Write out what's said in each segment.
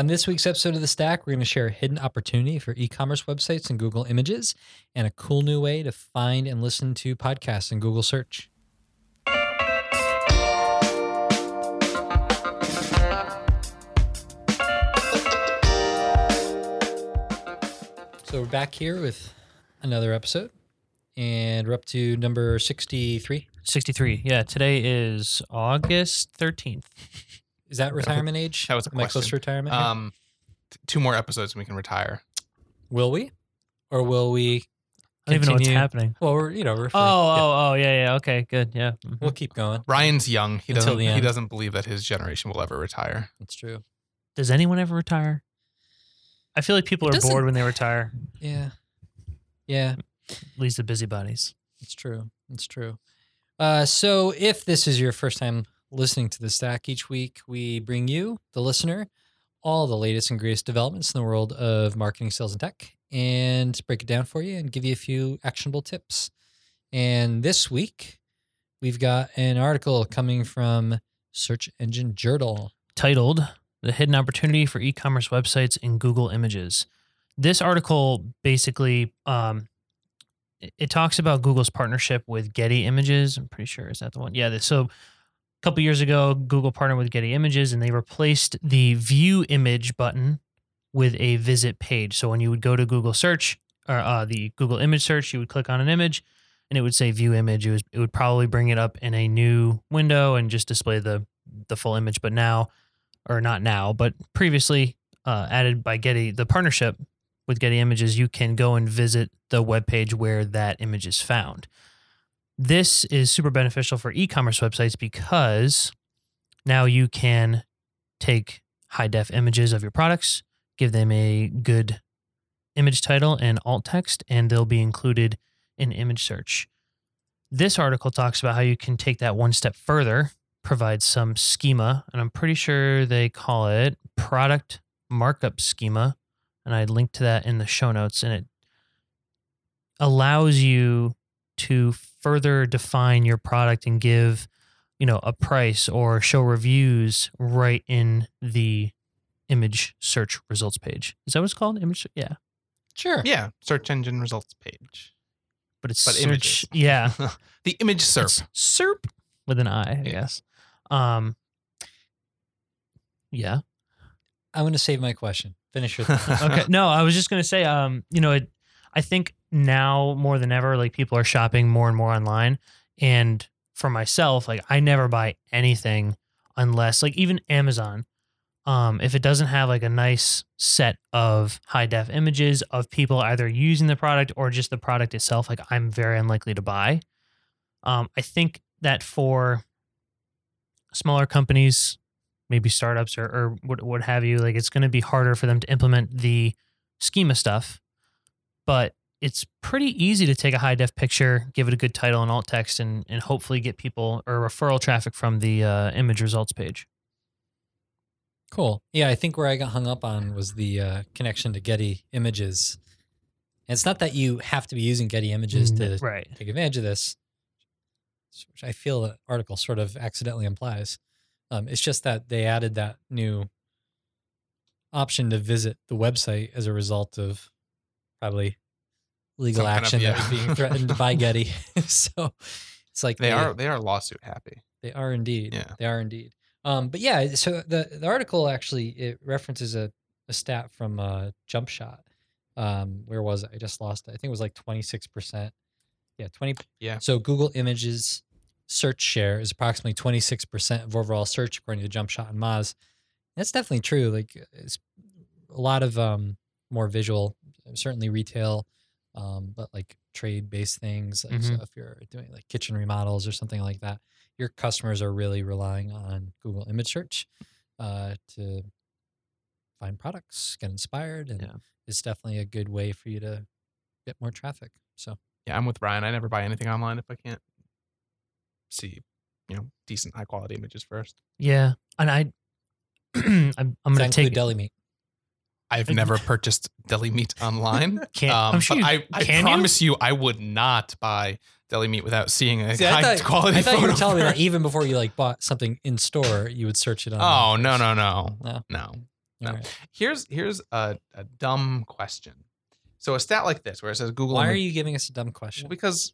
On this week's episode of The Stack, we're going to share a hidden opportunity for e commerce websites and Google Images and a cool new way to find and listen to podcasts in Google Search. So we're back here with another episode, and we're up to number 63. 63. Yeah, today is August 13th. Is that retirement age? That was a Am I close to retirement? here? Um, t- two more episodes and we can retire. will we? Or will we I don't even know what's continue- happening. Well, we're, you know, we're free. Oh, Yeah, oh, oh, yeah, yeah. Okay, good. Yeah. mhm. we'll keep going. Ryan's young. He Until doesn't. the He end. doesn't believe that his generation will ever retire. That's true. Does anyone ever retire? I feel like people It are doesn't- bored when they retire. Yeah. Yeah, At least the busybodies. it's true. It's true. Uh, so if this is your first time listening to the stack each week, we bring you, the listener, all the latest and greatest developments in the world of marketing, sales, and tech, and break it down for you and give you a few actionable tips. And this week, we've got an article coming from Search Engine Journal. Titled The Hidden Opportunity for E Commerce Websites in Google Images. This article basically um, it, it talks about Google's partnership with Getty Images. I'm pretty sure is that the one. Yeah. So a couple years ago, Google partnered with Getty Images and they replaced the view image button with a visit page. So when you would go to Google search or uh, the Google image search, you would click on an image and it would say view image. It was it would probably bring it up in a new window and just display the the full image. But now, or not now, but previously uh, added by Getty, the partnership with Getty Images, you can go and visit the web page where that image is found. This is super beneficial for e-commerce websites because now you can take high def images of your products, give them a good image title and alt text, and they'll be included in image search. This article talks about how you can take that one step further, provide some schema, and I'm pretty sure they call it product markup schema. And I linked to that in the show notes, and it allows you to further define your product and give, you know, a price or show reviews right in the image search results page. Is that what it's called? Image, yeah. Sure. Yeah, search engine results page. But it's But search, images. yeah. the image SERP. It's SERP with an I, I Yeah. guess. Um, yeah. I'm going to save my question. Finish your Okay. no, I was just gonna say, um, you know, it, I think now more than ever, like people are shopping more and more online, and for myself, like I never buy anything unless, like, even Amazon, um, if it doesn't have like a nice set of high def images of people either using the product or just the product itself, like I'm very unlikely to buy. Um, I think that for smaller companies, maybe startups or, or what, what have you, like it's going to be harder for them to implement the schema stuff. But it's pretty easy to take a high def picture, give it a good title and alt text, and, and hopefully get people or referral traffic from the uh, image results page. Cool. Yeah, I think where I got hung up on was the uh, connection to Getty Images. And it's not that you have to be using Getty Images to right. take advantage of this, which I feel the article sort of accidentally implies. Um, it's just that they added that new option to visit the website as a result of probably legal Some kind of- action that was being threatened by Getty. so it's like they are they are lawsuit happy. they are indeed. Yeah. They are indeed. Um, but yeah, so the the article actually it references a, a stat from uh, Jumpshot. Um, where was it? I just lost it. I think it was like twenty six percent. Yeah, twenty. Yeah. So Google Images search share is approximately twenty six percent of overall search, according to Jumpshot and Moz. That's definitely true. Like it's a lot of um more visual, certainly retail, um, but like trade based things. Like so Mhm. if you're doing like kitchen remodels or something like that, your customers are really relying on Google image search uh, to find products, get inspired, and Yeah. it's definitely a good way for you to get more traffic. So Yeah, I'm with Ryan. I never buy anything online if I can't see, you know, decent high quality images first. Yeah, and I, I'm, I'm gonna that include take. deli meat. I've never purchased deli meat online. Can't, Um, I'm sure but you, I, I can promise you? I would not buy deli meat without seeing a See, I high thought, quality I thought you were telling me that even before you like bought something in store, you would search it on. Oh no no no No. no! No. All right. Here's here's a, a dumb question. So a stat like this, where it says Google, Why are you giving us a dumb Well, question? because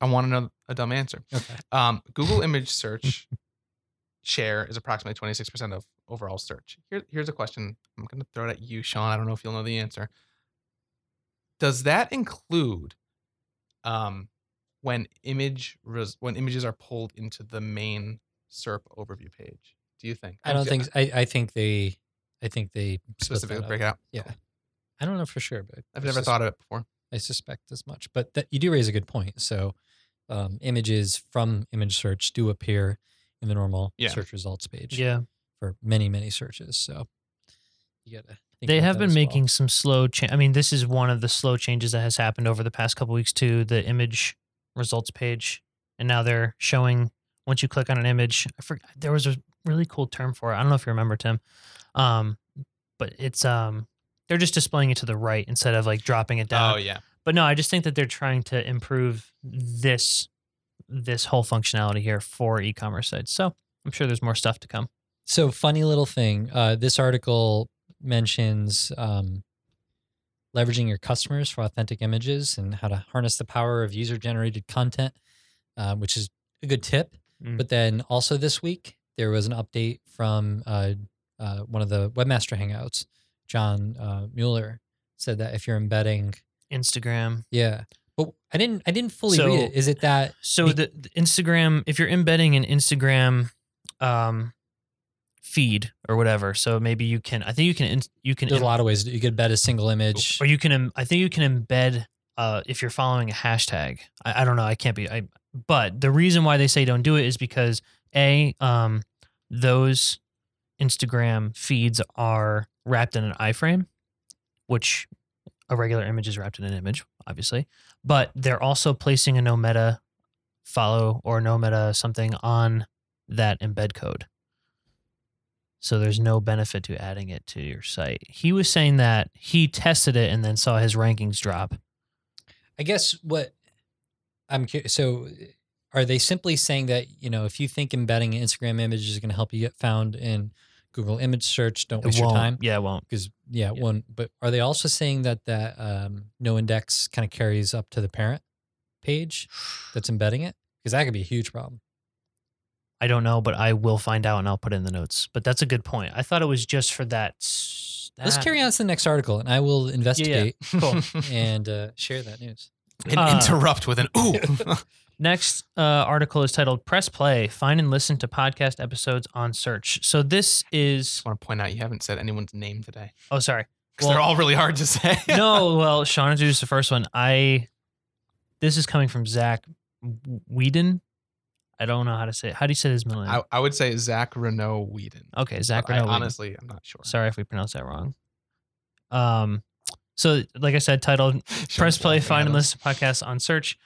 I want to know a dumb answer. Okay. Um, Google image search share is approximately 26% of overall search. Here, here's a question. I'm going to throw it at you, Sean. I don't know if you'll know the answer. Does that include um, when image res- when images are pulled into the main SERP overview page? Do you think? I don't think. I, I think they. I think they specifically break it out. Yeah. I don't know for sure, but I've I never sus- thought of it before. I suspect as much. But that you do raise a good point. So, um, images from image search do appear in the normal Yeah. search results page Yeah. For many many searches. So, you gotta. They have been as well. making some slow change. I mean, this is one of the slow changes that has happened over the past couple weeks to the image results page, and now they're showing once you click on an image. I forgot there was a really cool term for it. I don't know if you remember Tim, um, but it's um they're just displaying it to the right instead of like dropping it down. Oh yeah. But no, I just think that they're trying to improve this this whole functionality here for e-commerce sites. So I'm sure there's more stuff to come. So funny little thing. Uh, this article mentions um, leveraging your customers for authentic images and how to harness the power of user-generated content, uh, which is a good tip. Mm. But then also this week there was an update from uh, uh, one of the webmaster hangouts. John uh, Mueller said that if you're embedding, Instagram. yeah, but I didn't. I didn't fully read it. Is it that? So Be- the, the Instagram, if you're embedding an Instagram feed or whatever, so maybe you can. I think you can. You can. There's a lot of ways you could embed a single image. or you can. I think you can embed. Uh, if you're following a hashtag, I, I don't know. I can't be. I. But the reason why they say don't do it is because a um those Instagram feeds are wrapped in an iframe, which a regular image is wrapped in an image, obviously. But they're also placing a no meta follow or no meta something on that embed code. So there's no benefit to adding it to your site. He was saying that he tested it and then saw his rankings drop. I guess what I'm curious. So, are they simply saying that you know if you think embedding an Instagram image is going to help you get found in Google image search, don't waste your time? Yeah, it won't. Because yeah, Yeah. one. But are they also saying that that um, no index kind of carries up to the parent page that's embedding it? Because that could be a huge problem. I don't know, but I will find out and I'll put it in the notes. But that's a good point. I thought it was just for that. s- Let's carry on to the next article, and I will investigate Cool. and uh, share that news. and Uh, interrupt with an ooh. Next uh, article is titled "Press Play: Find and Listen to Podcast Episodes on Search." So this is just want to point out you haven't said anyone's name today oh sorry 'Cause they're all really hard to say. no well Sean introduced the first one. I this is coming from Zack Wedeen. I don't know how to say it. How do you say his middle name? I, I would say Zach Reneau-Wedeen. okay, Zach But I Reneau-Wedeen. honestly, I'm not sure. Sorry if we pronounced that wrong. Um, so like I said, titled press play, find and listen to podcasts on search.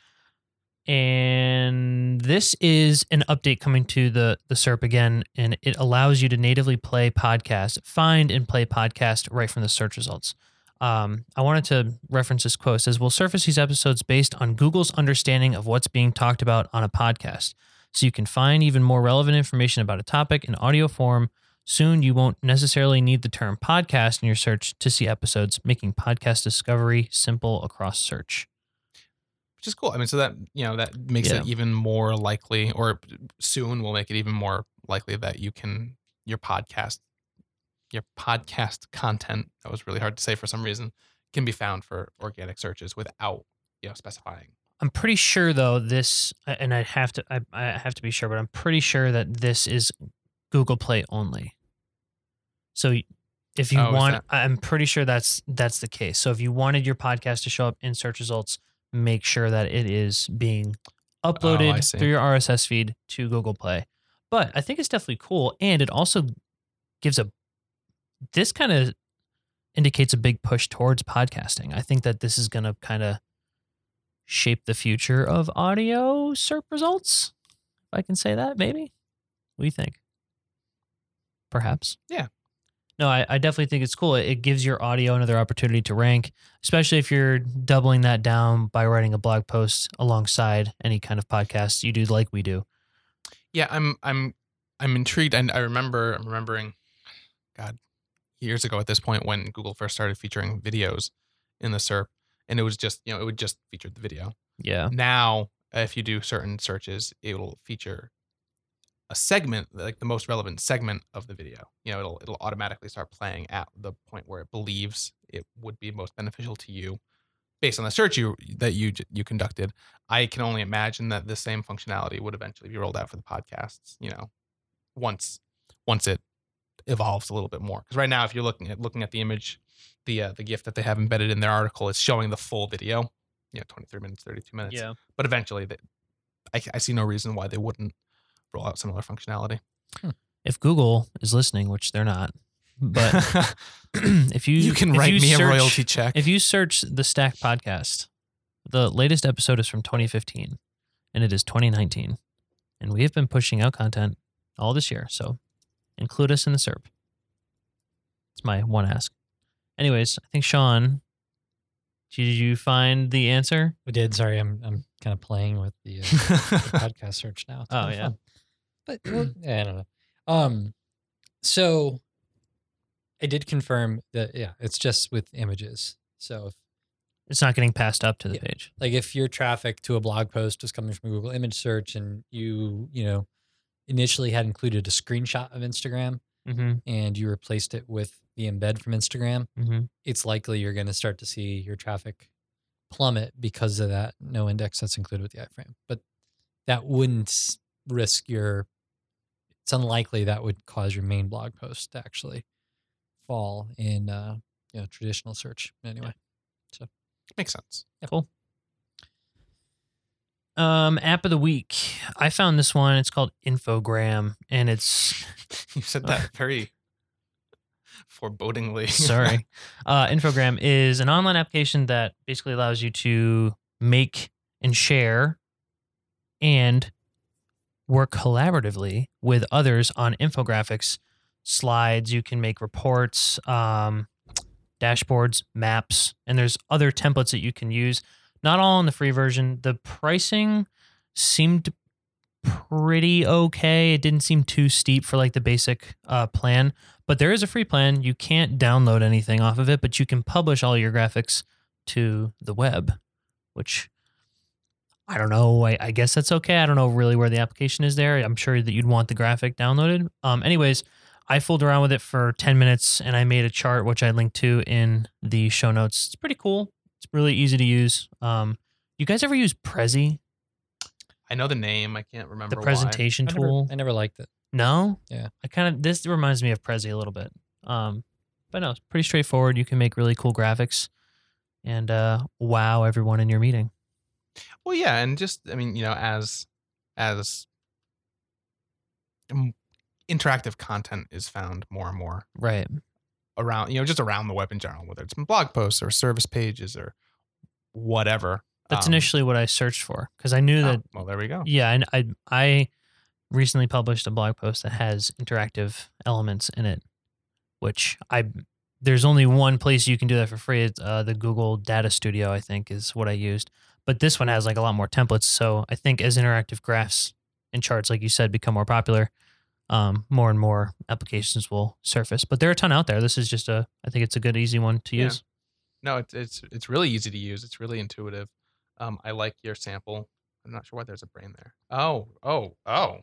And this is an update coming to the the SERP again, and it allows you to natively play podcast, find and play podcast right from the search results. Um, I wanted to reference this quote. It says, "We'll surface these episodes based on Google's understanding of what's being talked about on a podcast, so you can find even more relevant information about a topic in audio form." Soon, you won't necessarily need the term podcast in your search to see episodes, making podcast discovery simple across search. which is cool. I mean, so that you know that makes Yeah. it even more likely, or soon will make it even more likely that you can your podcast, your podcast content that was really hard to say for some reason can be found for organic searches without you know specifying. I'm pretty sure though this, and I have to, I, I have to be sure, but I'm pretty sure that this is Google Play only. So if you Oh, want, that- I'm pretty sure that's that's the case. So if you wanted your podcast to show up in search results, make sure that it is being Oh, uploaded see. through your RSS feed to Google Play. But I think it's definitely cool, and it also gives a this kind of indicates a big push towards podcasting. I think that this is going to kind of shape the future of audio SERP results. If I can say that, maybe. What do you think? Perhaps. Yeah. No, I, I definitely think it's cool. It, it gives your audio another opportunity to rank, especially if you're doubling that down by writing a blog post alongside any kind of podcast you do like we do. Yeah, I'm I'm I'm intrigued, and I remember I'm remembering, God, years ago at this point when Google first started featuring videos in the SERP, and it was just you know it would just feature the video. Yeah. Now, if you do certain searches, it will feature a segment, like the most relevant segment of the video. You know, it'll it'll automatically start playing at the point where it believes it would be most beneficial to you, based on the search you that you you conducted. I can only imagine that the same functionality would eventually be rolled out for the podcasts. You know, once once it evolves a little bit more. Because right now, if you're looking at looking at the image, the uh, the GIF that they have embedded in their article, it's showing the full video. You know, 23 minutes, 32 minutes Yeah. but eventually they, I, I see no reason why they wouldn't roll out similar functionality If Google is listening, which they're not, but if you you can write you me a royalty check If you search the Stack podcast, the latest episode is from 2015 and it is 2019. And we have been pushing out content all this year. So include us in the SERP. It's my one ask. Anyways, I think Sean, did you find the answer? We did. Sorry, I'm I'm kind of playing with the, uh, the podcast search now. It's Oh, yeah. fun. But well, yeah, I don't know. Um, so I did confirm that yeah, it's just with images. So if It's not getting passed up to the Yeah. page. like if your traffic to a blog post was coming from Google image search and you, you know, initially had included a screenshot of Instagram Mm-hmm. and you replaced it with the embed from Instagram, Mm-hmm. it's likely you're going to start to see your traffic plummet because of that no index that's included with the iframe. But that wouldn't risk your, it's unlikely that would cause your main blog post to actually fall in, uh, you know, traditional search anyway. So, makes sense Cool. Um, app of the week. I found this one. It's called Infogram, and it's you said that very forebodingly sorry. uh, Infogram is an online application that basically allows you to make and share and work collaboratively with others on infographics, slides. You can make reports, um, dashboards, maps, and there's other templates that you can use. Not all in the free version. The pricing seemed pretty okay. It didn't seem too steep for like the basic uh, plan, but there is a free plan. You can't download anything off of it, but you can publish all your graphics to the web, which I don't know. I, I guess that's okay. I don't know really where the application is there. I'm sure that you'd want the graphic downloaded. Um, anyways, I fooled around with it for 10 minutes and I made a chart, which I linked to in the show notes. It's pretty cool. It's really easy to use. Um, you guys ever use Prezi, i know the name i can't remember the why. presentation I never, tool? I never liked it. No. Yeah. I kind of this reminds me of Prezi a little bit. Um, but no, it's pretty straightforward. You can make really cool graphics, and uh, wow everyone in your meeting. well yeah and just i mean you know as as um, interactive content is found more and more Right. Around you know just around the web in general whether it's blog posts or service pages or whatever That's Um, initially what I searched for because I knew oh, that. well there we go Yeah, and I I recently published a blog post that has interactive elements in it, which I there's only one place you can do that for free. It's uh, the Google Data Studio, I think, is what I used. But this one has like a lot more templates. So I think as interactive graphs and charts, like you said, become more popular, um, more and more applications will surface. But there are a ton out there. This is just a, I think it's a good, easy one to Yeah. use. No, it's it's it's really easy to use. It's really intuitive. Um, I like your sample. I'm not sure why there's a brain there. Oh, oh, oh.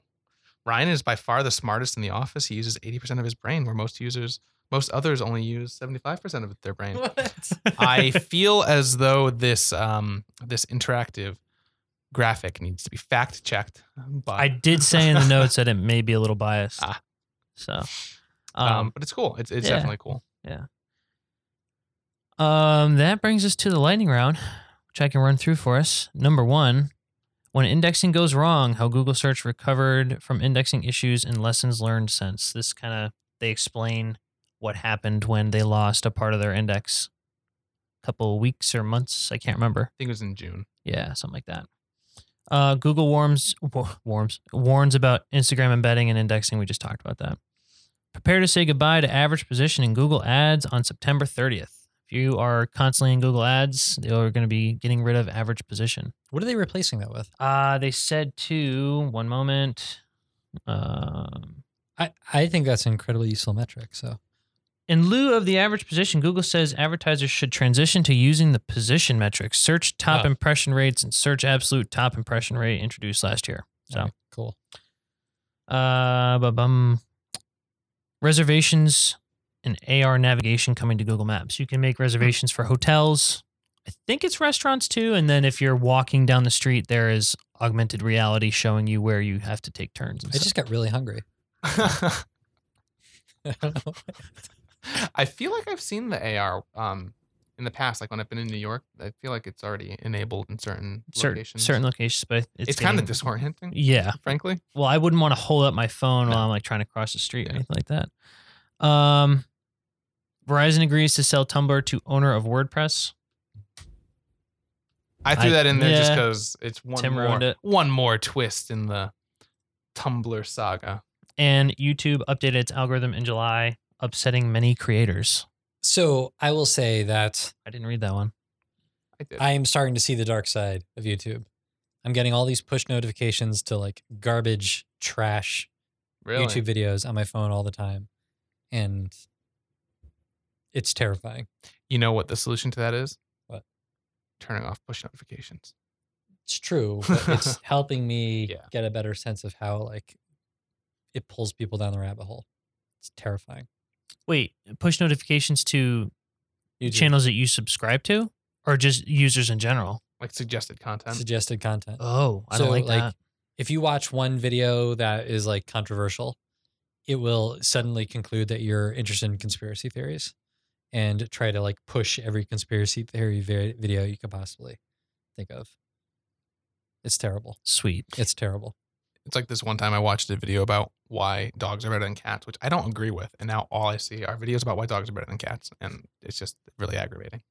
Ryan is by far the smartest in the office. He uses 80% of his brain, where most users, most others only use 75% of their brain. What? I feel as though this um this interactive graphic needs to be fact checked. But I did say in the notes that it may be a little biased. Ah. So, um, um, but it's cool. It's it's yeah. definitely cool. Yeah. Um, that brings us to the lightning round, which I can run through for us. Number one, when indexing goes wrong, how Google search recovered from indexing issues and lessons learned since. This kind of they explain what happened when they lost a part of their index. A couple of weeks or months, I can't remember. I think it was in June. Yeah, something like that. Uh, Google warns wa- warns warns about Instagram embedding and indexing. We just talked about that. Prepare to say goodbye to average position in Google Ads on September 30th. If you are constantly in Google Ads, they are going to be getting rid of average position. What are they replacing that with? Uh, they said to one moment. Um, I, I think that's an incredibly useful metric. So In lieu of the average position, Google says advertisers should transition to using the position metrics, search top Oh. impression rates, and search absolute top impression rate introduced last year. So, Alright, cool. uh, reservations and AR navigation coming to Google Maps. You can make reservations for hotels. I think it's restaurants too. And then if you're walking down the street, there is augmented reality showing you where you have to take turns. I just got really hungry. I feel like I've seen the AR um in the past, like when I've been in New York. I feel like it's already enabled in certain certain locations. certain locations, but it's, it's, kind of disorienting, Yeah. frankly. Well, I wouldn't want to hold up my phone No. while I'm like trying to cross the street or anything like that. Um, Verizon agrees to sell Tumblr to owner of WordPress. I threw I- that in there just because it's one Tim more it. one more twist in the Tumblr saga. And YouTube updated its algorithm in July, upsetting many creators. So I will say that I didn't read that one. I did. I am starting to see the dark side of YouTube. I'm getting all these push notifications to like garbage, trash really? YouTube videos on my phone all the time. And it's terrifying. You know what the solution to that is? What? Turning off push notifications. It's true, but it's helping me Yeah. get a better sense of how like it pulls people down the rabbit hole. It's terrifying. Wait, push notifications to YouTube channels that you subscribe to, or just users in general? Like suggested content. suggested content. Oh, I So, don't like, like, that. if you watch one video that is like controversial, it will suddenly conclude that you're interested in conspiracy theories and try to like push every conspiracy theory video you could possibly think of. It's terrible. Sweet. It's terrible. It's like this one time I watched a video about why dogs are better than cats, which I don't agree with. And now all I see are videos about why dogs are better than cats. And it's just really aggravating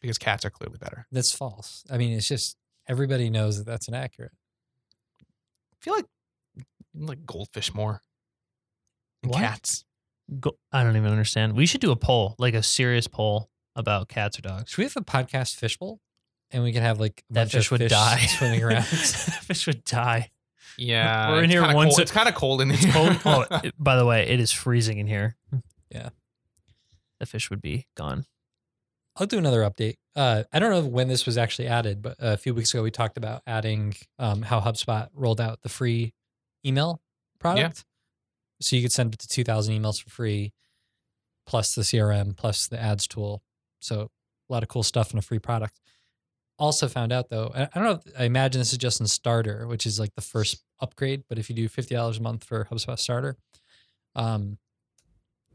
because cats are clearly better. That's false. I mean, it's just everybody knows that that's inaccurate. I feel like like goldfish more than What? cats. Go, I don't even understand. We should do a poll, like a serious poll about cats or dogs. Should we have a podcast fishbowl? And we can have like a That bunch of fish would die. swimming around. fish would die. Yeah. We're in here kinda once Cold. a- it's kind of cold in It's here. cold. Oh, it- by the way, it is freezing in here. Yeah. The fish would be gone. I'll do another update. Uh, I don't know when this was actually added, but a few weeks ago we talked about adding um, how HubSpot rolled out the free email product. So you could send up to 2,000 emails for free, plus the CRM, plus the ads tool. So a lot of cool stuff in a free product. Also found out though, I don't know. I imagine this is just in Starter, which is like the first upgrade. But if you do fifty dollars a month for HubSpot Starter, um,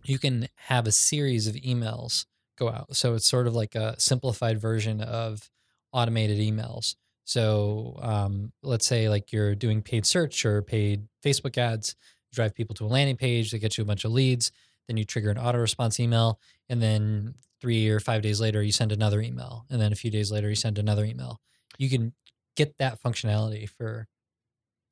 you can have a series of emails go out. So it's sort of like a simplified version of automated emails. So um, let's say like you're doing paid search or paid Facebook ads, drive people to a landing page that gets you a bunch of leads. Then you trigger an auto response email, and then three or five days later you send another email, and then a few days later you send another email. You can get that functionality for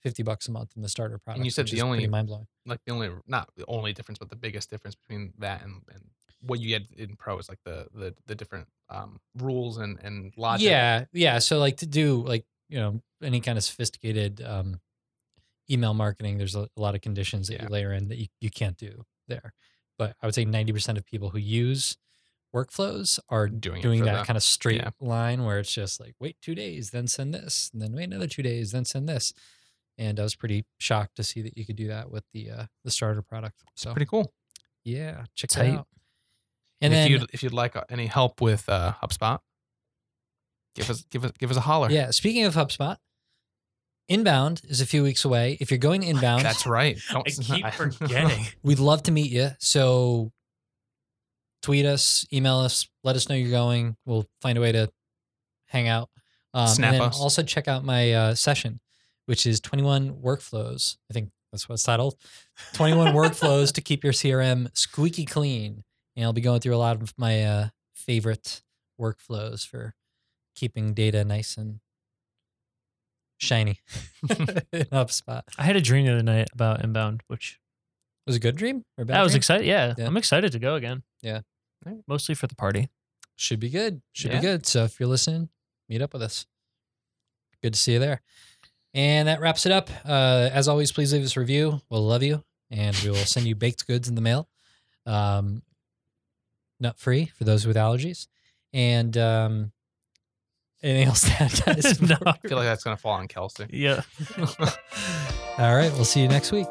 fifty bucks a month in the starter product. And you said the only- mind blowing. like the only not the only difference, but the biggest difference between that and, and what you get in pro is like the the, the different um, rules and and logic. Yeah, yeah. So like to do like you know any kind of sophisticated um, email marketing, there's a, a lot of conditions that Yeah. you layer in that you, you can't do there. But I would say ninety percent of people who use workflows are Doing it doing for that the- kind of straight yeah. line where it's just like wait two days, then send this, and then wait another two days, then send this. And I was pretty shocked to see that you could do that with the uh, the starter product. So pretty cool. yeah, check Tight. it out. And And, then if you'd if you'd like uh, any help with uh, HubSpot, give us give us give us a holler. Yeah, speaking of HubSpot, inbound is a few weeks away. If you're going inbound, that's right. Don't- I keep forgetting. we'd love to meet you. So tweet us, email us, let us know you're going. We'll find a way to hang out. Um, Snap and then us. also check out my uh, session, which is 21 workflows. I think that's what it's titled. 21 workflows to keep your CRM squeaky clean. And I'll be going through a lot of my uh, favorite workflows for keeping data nice and shiny in HubSpot. I had a dream the other night about inbound, which Was a good dream or bad that was dream? excited. Yeah, Yeah. I'm excited to go again. Yeah. Mostly for the party. Should be good. Should Yeah. be good. So if you're listening, meet up with us. Good to see you there. And that wraps it up. Uh, as always, please leave us a review. We'll love you, and we will send you baked goods in the mail. Um, nut free for those with allergies. And um, anything else to add. No. I feel like that's gonna fall on Kelsey. Yeah. All right. We'll see you next week.